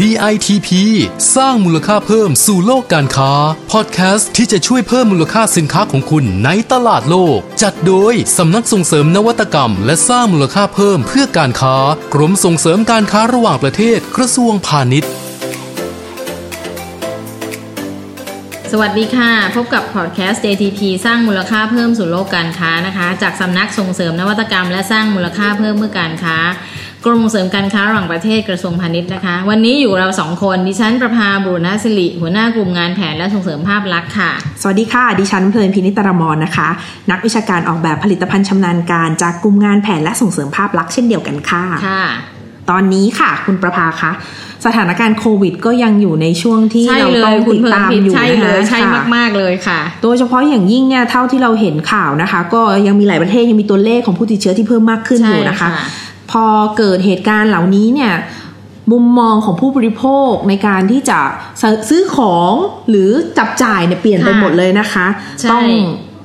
DITP สร้างมูลค่าเพิ่มสู่โลกการค้า พอดแคสต์ที่จะช่วยเพิ่มมูลค่าสินค้าของคุณในตลาดโลก จัดโดย สำนักส่งเสริมนวัตกรรม และสร้างมูลค่าเพิ่มเพื่อการค้า กรมส่งเสริมการค้าระหว่างประเทศกระทรวงพาณิชย์ สวัสดีค่ะ พบกับพอดแคสต์ JTP สร้างมูลค่าเพิ่มสู่โลกการค้านะคะ จากสำนักส่งเสริมนวัตกรรม และสร้างมูลค่าเพิ่มเพื่อการค้า กรมส่งเสริมการค้าระหว่างประเทศกระทรวงพาณิชย์นะคะ วันนี้อยู่เราสองคนดิฉันประภาบุรณสิริหัวหน้ากลุ่มงานแผนและส่งเสริมภาพลักษณ์ค่ะ สวัสดีค่ะ ดิฉันเพลินพินิตรมรนะคะ นักวิชาการออกแบบผลิตภัณฑ์ชำนาญการจากกลุ่มงานแผนและส่งเสริมภาพลักษณ์เช่นเดียวกันค่ะค่ะ ตอนนี้ค่ะ คุณประภาคะสถานการณ์โควิดก็ยังอยู่ในช่วงที่ใช่เราเลต้อยงคุณติดเพลินตามพิษอยู่ใช่นะเลยคะใช่ค่ะมาก ๆ เลยค่ะ โดยเฉพาะอย่างยิ่งเนี่ยเท่าที่เราเห็นข่าวนะคะ ก็ยังมีหลายประเทศยังมีตัวเลขของผู้ติดเชื้อที่เพิ่มมากขึ้นอยู่นะคะใช่ค่ะ พอเกิดเหตุการณ์เหล่านี้เนี่ยมุมมองของผู้บริโภคในการที่จะซื้อของหรือจับจ่ายเนี่ยเปลี่ยนไปหมดเลยนะคะใช่ต้อง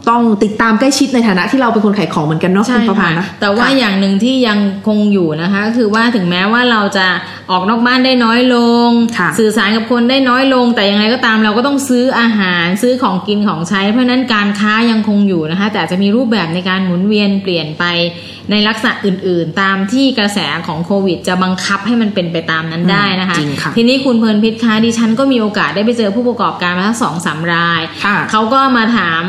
ต้องติดตามใกล้ชิดในฐานะที่เราเป็นคนขายของเหมือนกันเนาะใช่คุณประภาค่ะนะแต่ว่าค่ะอย่างหนึ่งที่ยังคงอยู่นะคะก็คือว่าถึงแม้ว่าเราจะออกนอกบ้านได้น้อยลงค่ะสื่อสารกับคนได้น้อยลง แต่ยังไงก็ตามเราก็ต้องซื้ออาหารซื้อของกินของใช้ เพราะฉะนั้นการค้ายังคงอยู่นะคะ แต่อาจจะมีรูปแบบในการหมุนเวียนเปลี่ยนไปในลักษณะอื่น ๆ ตามที่กระแสของโควิด จะบังคับให้มันเป็นไปตามนั้นได้นะคะจริงค่ะทีนี้คุณเพลินพิษคะดิฉันก็มีโอกาสได้ไปเจอผู้ประกอบการมาทั้งสองสามรายค่ะเขาก็มาถาม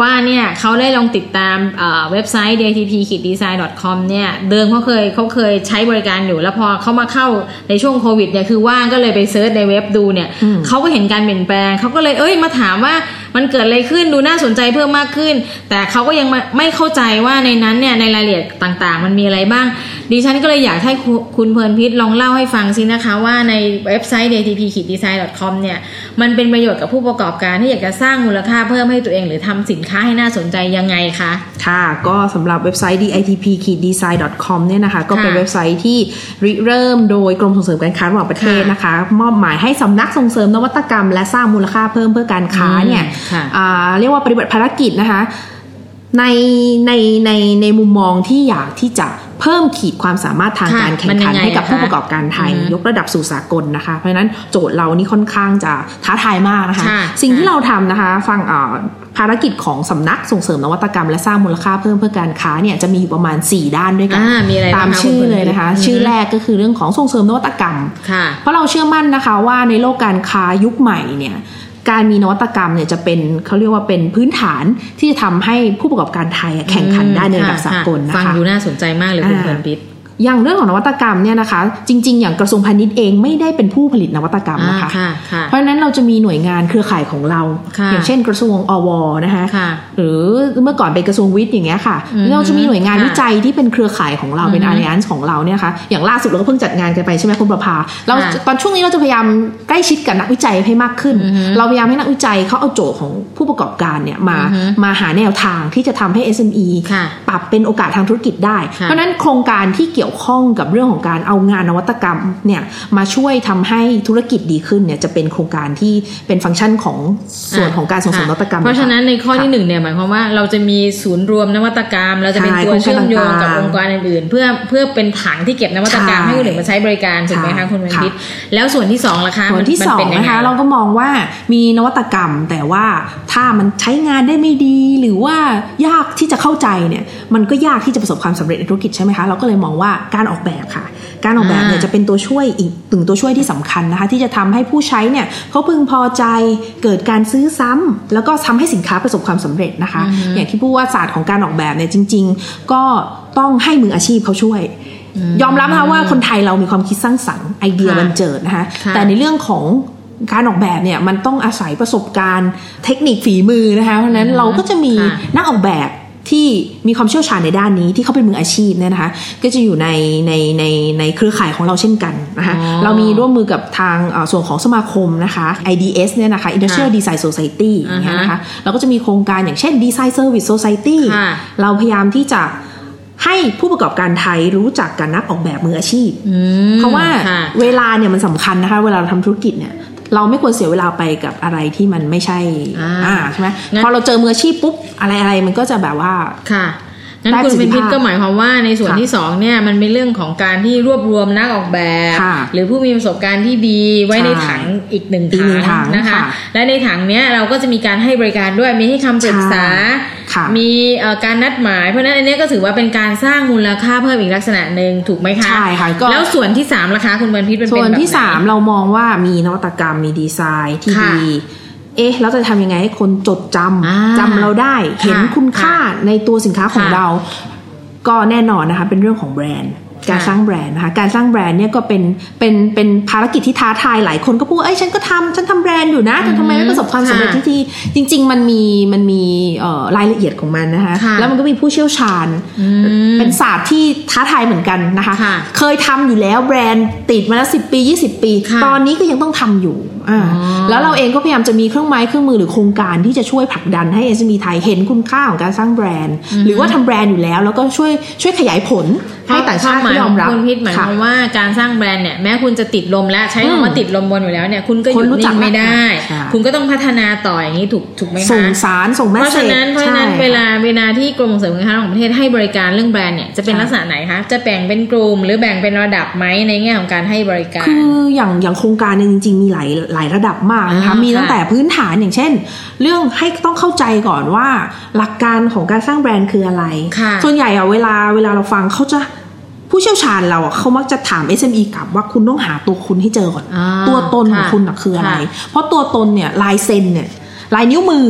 ว่าเนี่ยเขาได้ลองติดตามเอ่อเว็บไซต์ dtp-design.com เนี่ยเดิมเขาเคยเขาเคยใช้บริการอยู่ แล้วพอเขามาเข้าในช่วงโควิดเนี่ยคือว่างก็เลยไปเซิร์ชในเว็บดูเนี่ยอืมเขาก็เห็นการเปลี่ยนแปลงเขาก็เลยเอ้ยมาถามว่า มันเกิดอะไรขึ้นดูน่าสนใจเพิ่มมากขึ้น แต่เขาก็ยังไม่เข้าใจว่าในนั้นเนี่ยในรายละเอียดต่างๆ มันมีอะไรบ้าง ดิฉันก็เลยอยากให้คุณเพลินพิษลองเล่าให้ฟังสินะคะว่าในเว็บไซต์ dtp-design.com เนี่ยมันเป็นประโยชน์กับผู้ประกอบการที่อยากจะสร้างมูลค่าเพิ่มให้ตัวเอง หรือทำสินค้าให้น่าสนใจยังไงคะค่ะก็สำหรับเว็บไซต์ ditp-design.com เนี่ยนะคะก็เป็นเว็บไซต์ที่ริเริ่มโดยกรมส่งเสริมการค้าระหว่างประเทศะนะคะ มอบหมายให้สำนักส่งเสริมนวัตกรรม และสร้างมูลค่าเพิ่มเพื่อการค้าเนี่ยเรียกว่าปฏิบัติภารกิจนะคะในในในในมุมมองที่อยากที่จะเพิ่มขีดความสามารถทางค่ะการแข่มังนยัขันงไงให้กับอะคะผู้ประกอบการไทยอืมยกระดับสู่สากลนะคะ เพราะฉะนั้นโจทย์เรานี่ค่อนข้างจะท้าทายมากนะคะค่ะสิ่งที่ค่ะเราทำนะคะ ฟังเอ่อภารกิจของสำนักส่งเสริมนวัตกรรมและสร้างมูลค่าเพิ่มเพื่อการค้าเนี่ยจะมีอยู่ประมาณ 4 ด้านด้วยกัอ่ามีอะไรตามบ้างคะชื่อคุณเลยนะคะอืมชื่อแรกก็คือเรื่องของส่งเสริมนวัตกรรมค่ะเพราะเราเชื่อมั่นนะคะว่าในโลกการค้ายุคใหม่เนี่ย การมีนวัตกรรมเนี่ยจะเป็นเขาเรียกว่าเป็นพื้นฐานที่จะทำให้ผู้ประกอบการไทยอะแข่งขันได้ในระดับค่ะสากลนะฟังคะดูน่าสนใจมากเลยคุณอ่าเพลินพิษ อย่างเรื่องของนวัตกรรมเนี่ยนะคะ จริง ๆ อย่างกระทรวงพาณิชย์เองไม่ได้เป็นผู้ผลิตนวัตกรรมนะคะอ่าค่ะค่ะเพราะฉะนั้นเราจะมีหน่วยงานเครือข่ายของเราค่ะอย่างเช่น กระทรวงอวนะคะค่ะหรือเมื่อก่อนเป็นกระทรวงวิทย์อย่างเงี้ยค่ะอืมเราจะมีหน่วยงานค่ะวิจัยที่เป็นเครือข่ายของเราเป็นอืมอาริยันของเราเนี่ยนะคะอย่างล่าสุดเราก็เพิ่งจัดงานกันไปใช่ไหมคุณประภาเราค่ะตอนช่วงนี้เราจะพยายามใกล้ชิดกับนักวิจัยให้มากขึ้นอือฮึเราพยายามให้นักวิจัยเขาเอาโจทย์ของผู้ประกอบการเนี่ยมาอือฮึมาหาแนวทางที่จะทำให้ SME ค่ะปรับเป็นโอกาสทางธุรกิจได้ค่ะเพราะฉะนั้นโครงการที่เกี่ยวข้องกับเรื่องของการเอางานนวัตกรรมเนี่ยมาช่วยทำให้ธุรกิจดีขึ้นเนี่ยจะเป็นโครงการที่เป็นฟังก์ชันของส่วนของการส่งเสริมนวัตกรรม เพราะฉะนั้นในข้อที่ค่ะหนึ่งเนี่ยหมายความว่าเราจะมีศูนย์รวมนวัตกรรม เราจะเป็นใช่ตัวเชื่อมโยงกับโครงการต่างๆองค์กรอื่นๆ เพื่อเพื่อเป็นถังที่เก็บนวัตกรรมใช่ให้คนอื่นมาใช้บริการถูกไหมคะค่ะคุณเวนค่ะพิษแล้วส่วนที่สองล่ะคะส่วนที่มัสองเป็ยัไนะคะเราก็มองว่ามีนวัตกรรมแต่ว่าถ้ามันใช้งานได้ไม่ดีหรือว่ายากที่จะเข้าใจเนี่ยมันก็ยากที่จะประสบความสำเร็จในธุรกิจใช่ไหมคะเราก็เลยมองว่าการออกแบบค่ะ การออกแบบเนี่ยอ่าจะเป็นตัวช่วยอีกหนึ่งตัวช่วยที่สำคัญนะคะ ที่จะทำให้ผู้ใช้เนี่ยเขาพึงพอใจเกิดการซื้อซ้ำแล้วก็ทำให้สินค้าประสบความสำเร็จนะคะ อย่างที่พูดว่าศาสตร์ของการออกแบบเนี่ยจริง ๆ ก็ต้องให้มืออาชีพเขาช่วยยอมรับนะคะว่าคนไทยเรามีความคิดสร้างสรรค์ไอเดียค่ะบันเจิดนะคะค่ะแต่ในเรื่องของการออกแบบเนี่ยมันต้องอาศัยประสบการณ์เทคนิคฝีมือนะคะเพราะฉะนั้นเราก็จะมีค่ะนักออกแบบ ที่มีความเชี่ยวชาญในด้านนี้ที่เขาเป็นมืออาชีพเนี่ยนะคะ ก็จะอยู่ในในในในเครือข่ายของเราเช่นกันนะคะอ๋อเรามีร่วมมือกับทางเอ่อส่วนของสมาคมนะคะ IDS เนี่ยนะคะ Industrial ค่ะ Design Society อย่างเงี้ยอ่าฮะนะคะเราก็จะมีโครงการอย่างเช่น Design Service Society ค่ะเราพยายามที่จะให้ผู้ประกอบการไทยรู้จักกับนักออกแบบมืออาชีพอืมเพราะว่าค่ะเวลาเนี่ยมันสำคัญนะคะ เวลาเราทำธุรกิจเนี่ย เราไม่ควรเสียเวลาไปกับอะไรที่มันไม่ใช่อ่าอ่าใช่ไหมงั้นพอเราเจอมืออาชีพปุ๊บอะไรอะไรมันก็จะแบบว่าค่ะ งั้นได้ปคุระณสิทเป็นธิพิษภาพก็หมายความว่าในส่วนค่ะที่สองเนี่ยมันเป็นเรื่องของการที่รวบรวมนักออกแบบค่ะหรือผู้มีประสบการณ์ที่ดีไว้ในใช่ถังอีกหนึ่งอีกหนึ่งถังนะคะค่ะและในถังเนี้ยเราก็จะมีการให้บริการด้วยมีให้คำปรึกษาค่ะมีเอ่อการนัดหมายเพราะฉะนั้นอันเนี้ยก็ถือว่าเป็นการสร้างมูลค่าเพิ่มอีกลักษณะหนึ่งถูกไหมคะใช่ค่ะก็แล้วส่วนที่สามราคาคุณบรรพิษมันเป็นส่วนแบบที่ไหสามเรามองว่ามีนวัตกรรมมีดีไซน์ที่ค่ะดี เอ๊ะแล้วจะทำยังไงให้คนจดจอ่าำจำเราได้ เห็นค่ะคุณค่าในตัวสินค้าของค่ะเรา ก็แน่นอนนะคะ เป็นเรื่องของแบรนด์ การค่ะสร้างแบรนด์นะคะ การสร้างแบรนด์เนี่ยก็เป็นเป็นเป็นภารกิจที่ท้าทายหลายคนก็พูดว่าเอ้ยฉันก็ทำฉันทำแบรนด์อยู่นะแต่ทำไมไม่ประสบความสำเร็จค่ะที่ทีจริง ๆ มันมีมันมีเอ่อรายละเอียดของมันนะคะค่ะแล้วมันก็มีผู้เชี่ยวชาญอืมเป็นศาสตร์ที่ท้าทายเหมือนกันนะคะค่ะเคยทำอยู่แล้วแบรนด์ติดมาแล้วสิปี 20 ปีค่ะตอนนี้ก็ยังต้องทำอยู่อ่าอ๋อแล้วเราเองก็พยายามจะมีเครื่องไม้เครื่องมือหรือโครงการที่จะช่วยผลักดันให้ SME ไทยเห็นคุณค่าของการสร้างแบรนด์ หรือว่าทำแบรนด์อยู่แล้ว แล้วก็ช่วยช่วยขยายผลให้ต่างชาติควเขาหยอมรับคุณพิษหมายความว่าการสร้างแบรนด์เนี่ยแม้คุณจะติดลมและใช้อืมคำว่าติดลมบนอยู่แล้วเนี่ยคุณก็หยุคนดรู้จันิ่กงไม่ได้ใช่คุณก็ต้องพัฒนาต่ออย่างนี้ถูกถูกไหมคะส่งสารส่งแมเพสราะเซฉะจนั้นเพราะฉะนั้นเวลาเวลาที่กรมส่งเสริมการค้าของประเทศให้บริการเรื่องแบรนด์เนี่ยจะเป็นใช่ลักษณะไหนคะจะแบ่งเป็นกลุ่มหรือแบ่งเป็นระดับไหมในแง่ของการให้บริการ คืออย่างอย่างโครงการเนี่ยจริง ๆ มีหลายหลายระดับมากนะคะอ่ามีมีตั้งแต่พื้นฐานอย่างเช่น เรื่องให้ต้องเข้าใจก่อนว่า หลักการของการสร้างแบรนด์คืออะไรค่ะส่วนใหญ่อะเวลาเวลาเราฟังเขาจะ ผู้เชี่ยวชาญเราอะเขามักจะถาม SME กลับว่าคุณต้องหาตัวคุณให้เจอก่อนอ่าตัวตนของค่ะคุณอะคืออะไรค่ะเพราะตัวตนเนี่ยลายเซ็นเนี่ยลายนิ้วมือ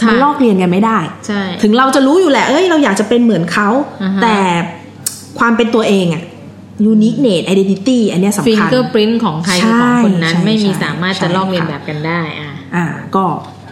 ค่ะมันลอกเรียนกันไม่ได้ใช่ถึงเราจะรู้อยู่แหละ เอ้ย เราอยากจะเป็นเหมือนเขาอ่าฮะแต่ความเป็นตัวเองอะ uniqueness identity อันเนี้ยสำคัญ fingerprint ของใครคือของคนนั้นใช่ไม่มีใช่สามารถใช่จะลอกเลียนค่ะแบบกันได้อะอ่าก็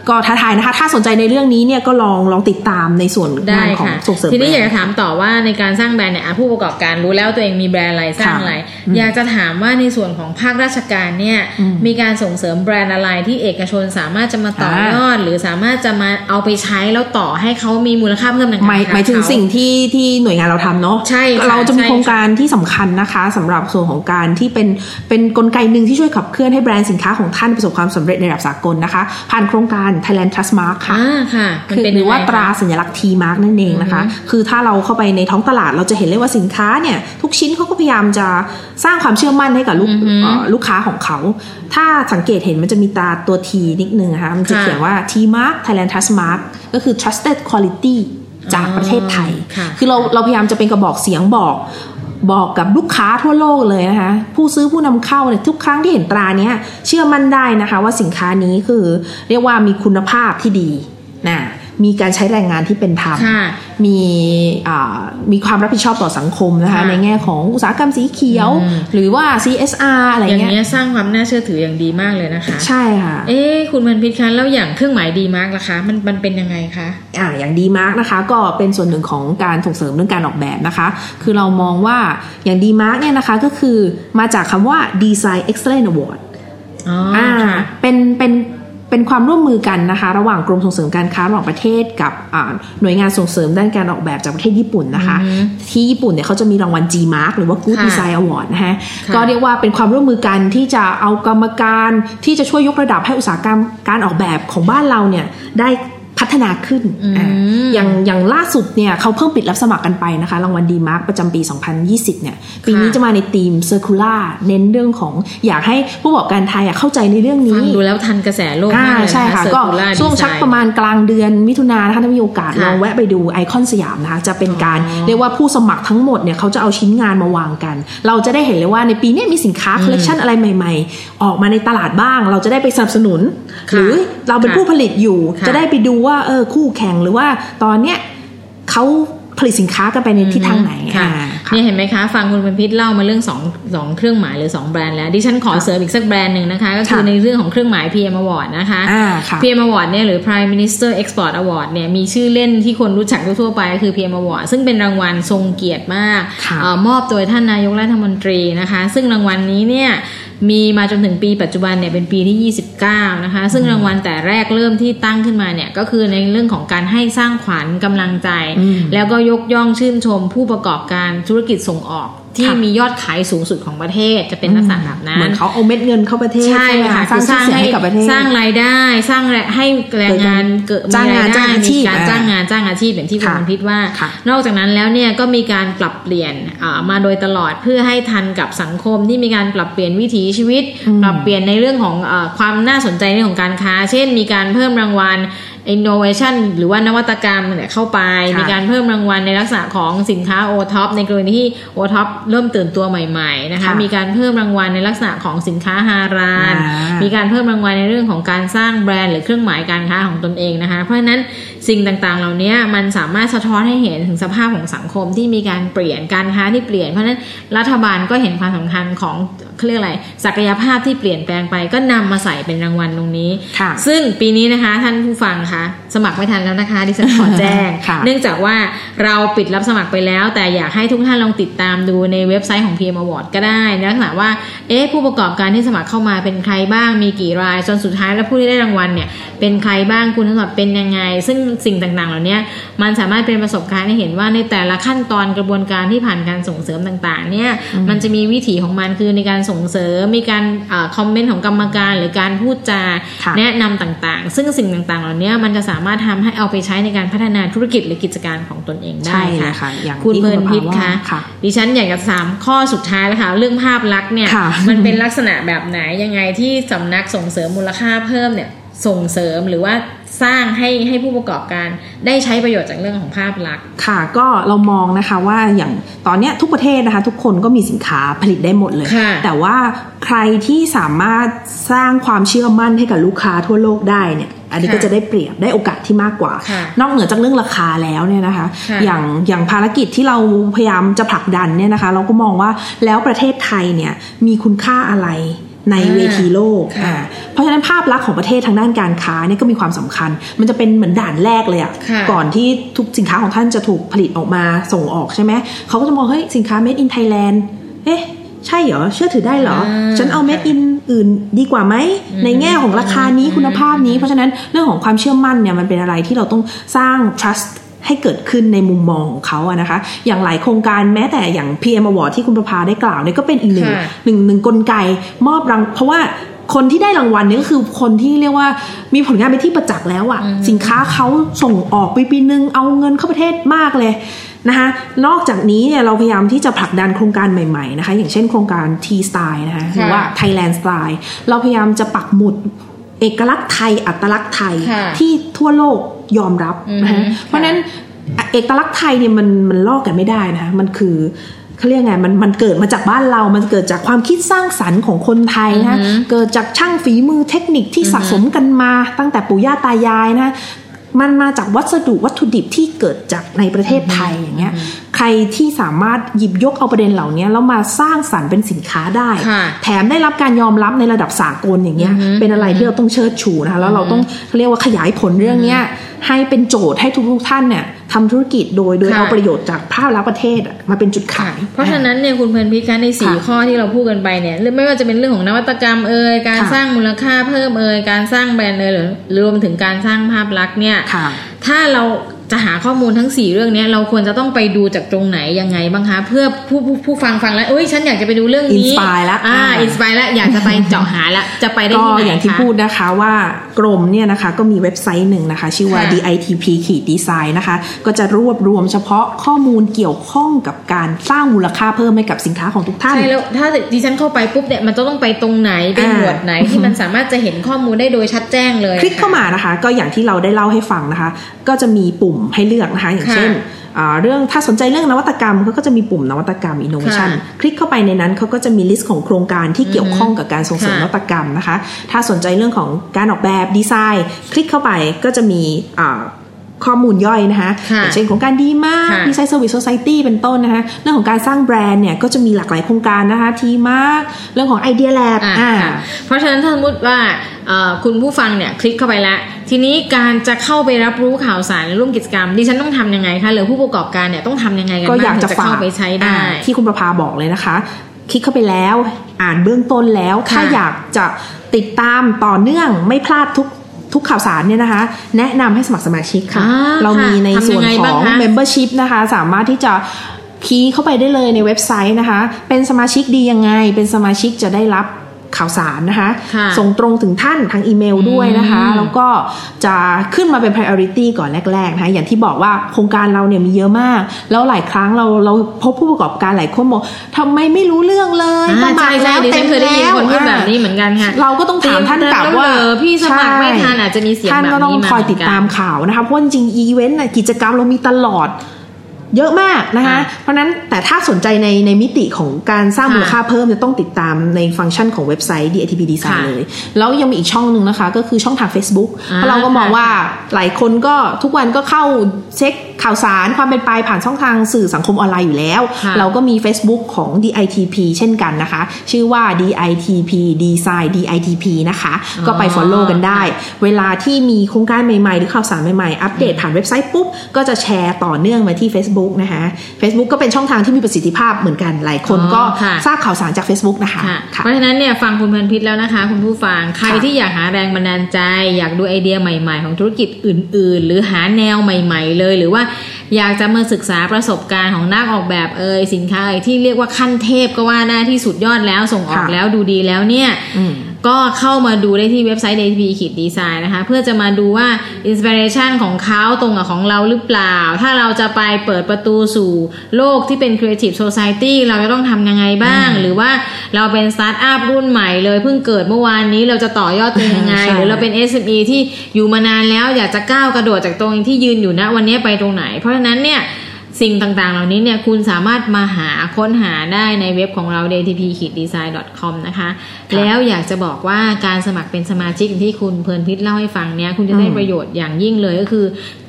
ก็ท้าทายนะคะ ถ้าสนใจในเรื่องนี้เนี่ยก็ลองลองติดตามในส่วนได้งานของค่ะส่งเสริมแบรนด์ทีนี้แบอรยากจะถามต่อว่าในการสร้างแบรนด์เนี่ยอะผู้ประกอบการรู้แล้วตัวเองมีแบรนด์อะไรสร้างอะไรอืมอยากจะถามว่าในส่วนของภาคราชการเนี่ยอืมมีการส่งเสริมแบรนด์อะไรที่เอกชนสามารถจะมาต่อยอด หรือสามารถจะมาเอาไปใช้แล้วต่อให้เขามีมูลค่าเพิ่มในกรหมายขหมายถึงเขสิ่งที่ที่หน่วยงานเราทำเนาะใช่ค่ะเราจะมีใช่โครงการที่สำคัญนะคะสำหรับส่วนของการที่เป็นเป็นกลไกหนึ่งที่ช่วยขับเคลื่อนให้แบรนด์สินค้าของท่านประสบความสำเร็จในระดับสากลนะคะ ผ่านโครงการ Thailand Trust Mark ค่ะอ่าค่ะมันคือเป็นหรือว่ายังไงตราคะสัญลักษณ์ T mark นั่นเองนะคะอือฮึคือถ้าเราเข้าไปในท้องตลาดเราจะเห็นเลยว่าสินค้าเนี่ย ทุกชิ้นเขาก็พยายามจะสร้างความเชื่อมั่นให้กับลูกอือฮึเอ่อลูกค้าของเขา ถ้าสังเกตเห็นมันจะมีตราตัว T นิดนึงนะคะมันจะค่ะเขียนว่า T mark Thailand Trust Mark ก็คือ trusted quality จากประเทศไทยค่ะคือเราเราพยายามจะเป็นกระบอกเสียงบอก บอกกับลูกค้าทั่วโลกเลยนะคะ ผู้ซื้อผู้นำเข้าเนี่ยทุกครั้งที่เห็นตราเนี้ยเชื่อมั่นได้นะคะว่าสินค้านี้คือเรียกว่ามีคุณภาพที่ดีนะ มีการใช้แรงงานที่เป็นธรรมค่ะมีอ่ามีความรับผิดชอบต่อสังคมนะคะค่ะในแง่ของอุตสาหกรรมสีเขียวอืมหรือว่า CSR อะไรอย่างเงี้ยเงี้ยสร้างความน่าเชื่อถืออย่างดีมากเลยนะคะ ใช่ค่ะ เอ๊ะคุณเพลินพิศคะแล้วอย่างเครื่องหมาย DEmark ล่ะคะ มันมันเป็นยังไงคะอ่าอย่าง DEmark นะคะ ก็เป็นส่วนหนึ่งของการส่งเสริมเรื่องการออกแบบนะคะ คือเรามองว่าอย่าง DEmark เนี่ยนะคะก็คือมาจากคำว่า Design Excellence Award อ๋ออ่าค่ะเป็นเป็น เป็นความร่วมมือกันนะคะ ระหว่างกรมส่งเสริมการค้าระหว่างประเทศกับอ่าหน่วยงานส่งเสริมด้านการออกแบบจากประเทศญี่ปุ่นนะคะอือฮึที่ญี่ปุ่นเนี่ยเขาจะมีรางวัล G Mark หรือว่า Good ค่ะ Design Award นะคะค่ะก็เรียกว่าเป็นความร่วมมือกันที่จะเอากรรมการที่จะช่วยยกระดับให้อุตสาหกรรมการออกแบบของบ้านเราเนี่ยได้ พัฒนาขึ้นอืมอ่าอย่างอย่างล่าสุดเนี่ยเขาเพิ่งปิดรับสมัครกันไปนะคะ รางวัล DEmark ประจำปี 2020 เนี่ย ปีนี้จะมาในธีม Circular เน้นเรื่องของอยากให้ผู้ประกอบการไทยอะเข้าใจในเรื่องนี้ฟังดูแล้วทันกระแสโลกอ่ามากเลยใช่นะคะค่ะ Circular ก็ช่วงสักประมาณกลางเดือนมิถุนายนนะคะถ้ามีโอกาสค่ะลองแวะไปดูไอคอนสยามนะคะจะเป็นการอ๋อเรียกว่าผู้สมัครทั้งหมดเนี่ยเขาจะเอาชิ้นงานมาวางกัน เราจะได้เห็นเลยว่าในปีนี้มีสินค้าคอลเลคชันอะไรใหม่ ๆ ออกมาในตลาดบ้าง เราจะได้ไปสนับสนุนค่ะหรือเราเป็นค่ะผู้ผลิตอยู่ค่ะจะได้ไปดูว่าเออคู่แข่งหรือว่าตอนเนี้ยเขาผลิตสินค้ากันไปในทิศทางไหนค่ะอ่าค่ะเนี่ยเห็นไหมคะ ฟังคุณเพลินพิศเล่ามาเรื่องสองสองเครื่องหมายหรือสองแบรนด์แล้ว ดิฉันขอค่ะเสริมอีกสักแบรนด์หนึ่งนะคะ ก็คือค่ะในเรื่องของเครื่องหมาย PM Award นะคะอ่าค่ะ PM Award เนี่ยหรือ Prime Minister Export Award เนี่ยมีชื่อเล่นที่คนรู้จักทั่วๆไปก็คือ PM Award ซึ่งเป็นรางวัลทรงเกียรติมากค่ะเออมอบโดยท่านนายกรัฐมนตรีนะคะ ซึ่งรางวัลนี้เนี่ย มีมาจนถึงปีปัจจุบันเนี่ยเป็นปีที่ 29 นะคะ ซึ่งรางวัลแต่แรกเริ่มที่ตั้งขึ้นมาเนี่ยก็คือในเรื่องของการให้สร้างขวัญกำลังใจอืมแล้วก็ยกย่องชื่นชมผู้ประกอบการธุรกิจส่งออก ที่ค่ะมียอดขายสูงสุดของประเทศจะเป็นลักษณะแบบนั้เหมือนนเขาเอาเม็ดเงินเข้าประเทศใช่ไหมค่ะสร้างชื่อเสียงให้กับประเทศสร้างรายได้ สร้างแรงให้แรงงานเกิดจ้างงานมีรยได้จ้างอาชีพมีการอ่าจ้างงานจ้างอาชีพอย่างที่คุณค่ะพิษว่าค่ะนอกจากนั้นแล้วเนี่ยก็มีการปรับเปลี่ยนอ่ามาโดยตลอดเพื่อให้ทันกับสังคมที่มีการปรับเปลี่ยนวิถีชีวิต ปรับเปลี่ยนในเรื่องของอาความน่าสนใจในเรื่องของการค้า เช่น มีการเพิ่มรางวัล innovation หรือว่านวัตกรรมเนี่ยเข้าไปค่ะมีการเพิ่มรางวัลในลักษณะของสินค้า o t o p ในกรณีที่ o t o p เริ่มตื่นตัวใหม่ๆนะคะค่ะมีการเพิ่มรางวัลในลักษณะของสินค้าฮารานอ่ามีมีการเพิ่มรางวัลในเรื่องของการสร้างแบรนด์หรือเครื่องหมายการค้าของตนเองนะคะ เพราะฉะนั้นสิ่งต่างๆ เหล่านี้มันสามารถสะท้อนให้เห็นถึงสภาพของสังคมที่มีการเปลี่ยนการค้าที่เปลี่ยน เพราะฉะนั้นรัฐบาลก็เห็นความสำคัญของเขาเรียกอะไรศักยภาพที่เปลี่ยนแปลงไปก็นำมาใส่เป็นรางวัลตรงนี้ค่ะซึ่งปีนี้นะคะท่านผู้ฟังคะสมัครไม่ทันแล้วนะคะดิฉันขอแจ้งค่ะเนื่องจากว่าเราปิดรับสมัครไปแล้ว แต่อยากให้ทุกท่านลองติดตามดูในเว็บไซต์ของ PM Award ก็ได้ในลักษณะว่าเอ๊ะผู้ประกอบการที่สมัครเข้ามาเป็นใครบ้างมีกี่ราย จนสุดท้ายแล้วผู้ที่ได้รางวัลเนี่ยเป็นใครบ้างคุณสมบัติเป็นยังไง ซึ่งสิ่งต่างๆ เหล่านี้มันสามารถเป็นประสบการณ์ให้เห็นว่าในแต่ละขั้นตอนกระบวนการที่ผ่านการส่งเสริมต่างๆเนี่ยมันจะมีวิถีของมันคือในการส่งเสริม มีการคอมเมนต์ของกรรมการ หรือการพูดจาค่ะแนะนำต่างๆ ซึ่งสิ่งต่างๆ เหล่านี้มันจะสามารถทำให้เอาไปใช้ในการพัฒนาธุรกิจหรือกิจการของตนเองได้ใช่เลยค่ะอย่างคุณที่เพลินพิษคุณประภาคะว่าค่ะดิฉันอยากจะถามข้อสุดท้ายแล้วค่ะเรื่องภาพลักษณ์เนี่ยค่ะมันเป็นลักษณะแบบไหนยังไงที่สำนักส่งเสริมมูลค่าเพิ่มเนี่ยส่งเสริมหรือว่า สร้างให้ให้ผู้ประกอบการได้ใช้ประโยชน์จากเรื่องของภาพลักษณ์ค่ะก็เรามองนะคะว่าอย่างตอนเนี้ยทุกประเทศนะคะ ทุกคนก็มีสินค้าผลิตได้หมดเลยค่ะแต่ว่าใครที่สามารถสร้างความเชื่อมั่นให้กับลูกค้าทั่วโลกได้เนี่ยอันนี้ค่ะก็จะได้เปรียบได้โอกาสที่มากกว่าค่ะนอกเหนือจากเรื่องราคาแล้วเนี่ยนะคะค่ะอย่างอย่างภารกิจที่เราพยายามจะผลักดันเนี่ยนะคะ เราก็มองว่าแล้วประเทศไทยเนี่ยมีคุณค่าอะไร ในเวทีโลกค่ะอ่าเพราะฉะนั้นภาพลักษณ์ของประเทศทางด้านการค้าเนี่ยก็มีความสำคัญ มันจะเป็นเหมือนด่านแรกเลยอะค่ะ ก่อนที่ทุกสินค้าของท่านจะถูกผลิตออกมาส่งออกใช่ไหม เขาก็จะมองเฮ้ยสินค้า made in Thailand เอ๊ะใช่เหรอ เชื่อถือได้เหรออ่าฉันเอา made in อื่นดีกว่าไหมอืมในแง่ของราคานี้อืมคุณภาพนี้ เพราะฉะนั้นเรื่องของความเชื่อมั่นเนี่ยมันเป็นอะไรที่เราต้องสร้าง trust ให้เกิดขึ้นในมุมมองของเขาอะนะคะ อย่างหลายโครงการแม้แต่อย่าง PM Award ที่คุณประภาได้กล่าวเนี่ยก็เป็นอีกหนึ่งค่ะหนึ่งหนึ่งกลไกมอบรางเพราะว่าคนที่ได้รางวัลเนี่ยก็คือคนที่เรียกว่ามีผลงานเป็นที่ประจักษ์แล้วอะสินค้าเขาส่งออกไปปีนึงเอาเงินเข้าประเทศมากเลยนะคะนอกจากนี้เนี่ยเราพยายามที่จะผลักดันโครงการใหม่ๆนะคะอย่างเช่นโครงการ T Style นะคะหรือว่า Thailand Style เราพยายามจะปักหมุดเอกลักษณ์ไทยอัตลักษณ์ไทยค่ะที่ทั่วโลก ยอมรับนะคะอืมเพราะฉะนั้นเอกลักษณ์ไทยเนี่ยมันมันลอกกันไม่ได้นะคะมันคือเขาเรียกไงมันมันเกิดมาจากบ้านเรา มันเกิดจากความคิดสร้างสรรค์ของคนไทยนะคะอือฮึเกิดจากช่างฝีมือเทคนิคที่สะสมกันมาตั้งแต่ปู่ย่าตายายนะคะ มันมาจากวัสดุวัตถุดิบที่เกิดจากในประเทศไทยอย่างเงี้ยใครที่สามารถหยิบยกเอาประเด็นเหล่านี้แล้วมาสร้างสรรค์เป็นสินค้าได้ค่ะแถมได้รับการยอมรับในระดับสากลอย่างเงี้ยอือฮึเป็นอะไรที่เราต้องเชิดชูนะคะแล้วเราต้องเรียกว่าขยายผลเรื่องเนี้ยให้เป็นโจทย์ให้ทุกๆท่านเนี่ย ทำธุรกิจโดยโดยค่ะเอาประโยชน์จากภาพลักษณ์ประเทศอะมาเป็นจุดขาย เพราะฉะนั้นเนี่ยคุณเพลินพิศคะในสี่ค่ะข้อที่เราพูดกันไปเนี่ยไม่ว่าจะเป็นเรื่องของนวัตกรรมเอยการค่ะสร้างมูลค่าเพิ่มเอยการสร้างแบรนด์เอยหรือรวมถึงการสร้างภาพลักษณ์เนี่ยค่ะถ้าเรา จะหาข้อมูลทั้ง 4 เรื่องเนี้ยเราควรจะต้องไปดูจากตรงไหนยังไงบ้างคะเพื่อผู้ผู้ผู้ฟังฟังแล้วเอ้ยฉันอยากจะไปดูเรื่องนี้ Inspire ละอ่าอ่า inspire แล้วอยากจะไปเจาะหาละจะไปได้ก็ที่ไหนอย่างที่คะพูดนะคะว่ากรมเนี่ยนะคะก็มีเว็บไซต์หนึ่งนะคะ ชื่อว่าค่ะ DITP ขีดดีไซน์นะคะ ก็จะรวบรวมเฉพาะข้อมูลเกี่ยวข้องกับการสร้างมูลค่าเพิ่มให้กับสินค้าของทุกท่านใช่แล้วถ้าดิฉันเข้าไปปุ๊บเนี่ยมันจะต้องไปตรงไหนเป็นอ่าหมวดไหนที่มันสามารถจะเห็นข้อมูลได้โดยชัดแจ้งเลยคลิกเข้ามานะคะ ก็อย่างที่เราได้เล่าให้ฟังนะคะ ก็จะมีปุ่มให้เลือกนะคะ อย่างเช่นอ่าเรื่องถ้าสนใจเรื่องนวัตกรรมเขาก็จะมีปุ่มนวัตกรรม innovation ค่ะคลิกเข้าไปในนั้นเขาก็จะมี list ของโครงการที่เกี่ยวข้องกับการส่งเสริมค่ะนวัตกรรมนะคะ ถ้าสนใจเรื่องของการออกแบบดีไซน์ คลิกเข้าไปก็จะมีอ่า ข้อมูลย่อยนะคะค่ะอย่างเช่นโครงการ DEmark ค่ะ Design Service Society เป็นต้นนะคะเรื่องของการสร้างแบรนด์เนี่ยก็จะมีหลากหลายโครงการนะคะ T Mark เรื่องของ IDEA LAB อะอ่าค่ะเพราะฉะนั้นถ้าสมมติว่าเอ่อคุณผู้ฟังเนี่ยคลิกเข้าไปแล้ว ทีนี้การจะเข้าไปรับรู้ข่าวสารในร่วมกิจกรรมดิฉันต้องทำยังไงคะหรือผู้ประกอบการเนี่ยต้องทำยังไงกันก็บ้างอยากถึงจะจะฝากเข้าไปใช้ได้อ่าที่คุณประภาบอกเลยนะคะ คลิกเข้าไปแล้ว อ่านเบื้องต้นแล้วถ้าค่ะอยากจะติดตามต่อเนื่องไม่พลาดทุก ทุกข่าวสารเนี่ยนะคะ แนะนำให้สมัครสมาชิกค่ะอ่าเรามีในค่ะส่วนทำยังไงขบ้าองงคะ membership นะคะ สามารถที่จะคีย์เข้าไปได้เลยในเว็บไซต์นะคะ เป็นสมาชิกดียังไง เป็นสมาชิกจะได้รับ ข่าวสารนะคะค่ะส่งตรงถึงท่านทางอีเมลด้วยนะคะอืมแล้วก็จะขึ้นมาเป็น priority ก่อนแรกๆนะคะอย่างที่บอกว่าโครงการเราเนี่ยมีเยอะมาก แล้วหลายครั้งเราเราพบผู้ประกอบการหลายคนบอกทำไมไม่รู้เรื่องเลยสอ่ามัใช่ครใช่แล้วดิเต็ฉันมเคยได้ยินแล้วคนพูดอะแบบนี้เหมือนกันค่ะเราก็ต้องถามท่านกลับว่าเต็มแล้วเหรอพี่สมัครไม่ทันใช่อาจจะมีเสียงท่านแบบก็ต้องนี้มาคอยติดตามข่าวนะคะเพราะจริงๆอีเวนต์น่ะกิจกรรมเรามีตลอด เยอะมากนะคะค่ะเพราะฉะนั้นแต่ถ้าสนใจในในมิติของการสร้างค่ะมูลค่าเพิ่มจะต้องติดตามในฟังก์ชันของเว็บไซต์ DITP Design ค่ะเลย แล้วยังมีอีกช่องหนึ่งนะคะ ก็คือช่องทาง Facebook อ่าเพราะเราก็มองค่ะว่าหลายคนก็ทุกวันก็เข้าเช็คข่าวสารความเป็นไปผ่านช่องทางสื่อสังคมออนไลน์อยู่แล้วค่ะเราก็มี Facebook ของ DITP เช่นกันนะคะ ชื่อว่า DITP Design DITP นะคะ ก็ไป follow กันได้ เวลาที่มีโครงการใหม่ๆ หรือข่าวสารใหม่ๆ อัปเดตผ่านเว็บไซต์ปุ๊บก็จะแชร์ต่อเนื่องมาที่ Facebook นะคะ Facebook ก็เป็นช่องทางที่มีประสิทธิภาพเหมือนกันหลายคนก็อ๋อค่ะทราบข่าวสารจาก Facebook นะคะค่ะค่ะเพราะฉะนั้นเนี่ยฟังคุณพันพิษแล้วนะคะ คุณผู้ฟังใครค่ะที่อยากหาแรงบันดาลใจ อยากดูไอเดียใหม่ ๆ ของธุรกิจอื่น ๆ หรือหาแนวใหม่ ๆ เลยหรือว่าอยากจะมาศึกษาประสบการณ์ของนักออกแบบเอ่ยสินค้าเอ่ยที่เรียกว่าขั้นเทพก็ว่าได้ที่สุดยอดแล้วส่งออกค่ะแล้วดูดีแล้วเนี่ยอืม ก็เข้ามาดูได้ที่เว็บไซต์ DTP ขีดดีไซน์นะคะ เพื่อจะมาดูว่า inspiration ของเขาตรงกับของเราหรือเปล่า ถ้าเราจะไปเปิดประตูสู่โลกที่เป็น Creative Society เราจะต้องทำยังไงบ้าง หรือว่าเราเป็นสตาร์ทอัพรุ่นใหม่เลยเพิ่งเกิดเมื่อวานนี้เราจะต่อยอดตัวเองยังไงใช่หรือเราเป็น SME ที่อยู่มานานแล้วอยากจะก้าวกระโดดจากตรงที่ยืนอยู่นะวันนี้ไปตรงไหน เพราะฉะนั้นเนี่ย สิ่งต่างๆ เหล่านี้เนี่ยคุณสามารถมาหาค้นหาได้ในเว็บของเรา ditp-design.com นะคะ แล้วอยากจะบอกว่าการสมัครเป็นสมาชิกอย่างที่คุณเพลินพิษเล่าให้ฟังเนี่ยคุณจะได้อืมประโยชน์อย่างยิ่งเลยก็คือ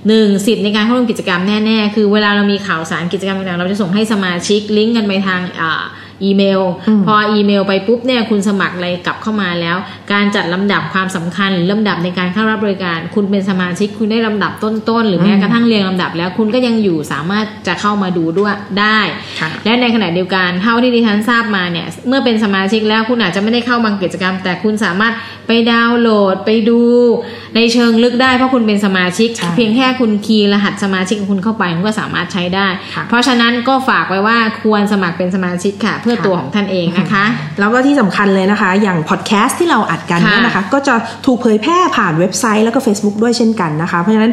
หนึ่งสิทธิ์ในการเข้าร่วมกิจกรรมแน่ ๆ คือเวลาเรามีข่าวสารกิจกรรมต่างๆเราจะส่งให้สมาชิกลิงก์กันไปทางอ่า อีเมลอืมพออีเมลไปปุ๊บเนี่ยคุณสมัครอะไรกลับเข้ามาแล้ว การจัดลำดับความสำคัญหรือลำดับในการเข้ารับบริการ คุณเป็นสมาชิกคุณได้ลำดับต้นๆหรือแม้กระทั่งเรียงลำดับ แล้วคุณก็ยังอยู่สามารถจะเข้ามาดูด้วยได้ค่ะและในขณะเดียวกันเท่าที่ดิฉันทราบมาเนี่ยเมื่อเป็นสมาชิกแล้วคุณอาจจะไม่ได้เข้าบางกิจกรรม แต่คุณสามารถไปดาวน์โหลดไปดูในเชิงลึกได้เพราะคุณเป็นสมาชิกใช่เพียงแค่คุณคีย์รหัสสมาชิกของคุณเข้าไปคุณก็สามารถใช้ได้ค่ะเพราะฉะนั้นก็ฝากไว้ว่าควรสมัครเป็นสมาชิกค่ะเพื่อค่ะตัวของท่านเองนะคะ แล้วก็ที่สำคัญเลยนะคะ อย่างพอดแคสต์ที่เราอัดกันเนี่ยค่ะนะคะ ก็จะถูกเผยแพร่ผ่านเว็บไซต์แล้วก็ Facebook ด้วยเช่นกันนะคะ เพราะฉะนั้น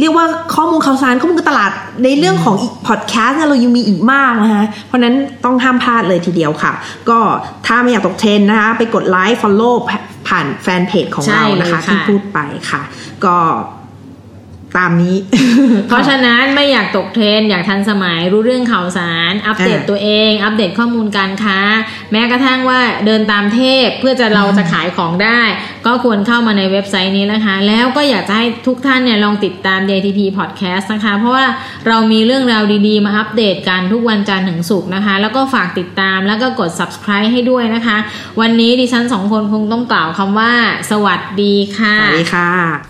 เรียกว่าข้อมูลข่าวสารข้อมูลการตลาดในเรื่องของพอดแคสต์เนี่ยเรายังมีอีกมากนะคะ เพราะฉะนั้นต้องห้ามพลาดเลยทีเดียวค่ะ ก็ถ้าไม่อยากตกเทรนด์นะคะ ไปกดไลค์ Follow ผ่านแฟนเพจของใช่เราเลยนะคะค่ะที่พูดไปค่ะ ก็ ตามนี้ เพราะฉะนั้นไม่อยากตกเทรนด์อยากทันสมัยรู้เรื่องข่าวสาร อัปเดตอ่าตัวเอง อัปเดตข้อมูลการค้า แม้กระทั่งว่าเดินตามเทพเพื่อจะเราจะขายของได้ ก็ควรเข้ามาในเว็บไซต์นี้นะคะ แล้วก็อยากจะให้ทุกท่านเนี่ยลองติดตาม DTP Podcast นะคะ เพราะว่าเรามีเรื่องราวดีๆ มาอัปเดตกันทุกวันจันทร์ถึงศุกร์นะคะ แล้วก็ฝากติดตามแล้วก็กด subscribe ให้ด้วยนะคะ วันนี้ดิฉันสองคนคงต้องกล่าวคำว่า สวัสดีค่ะสวัสดีค่ะ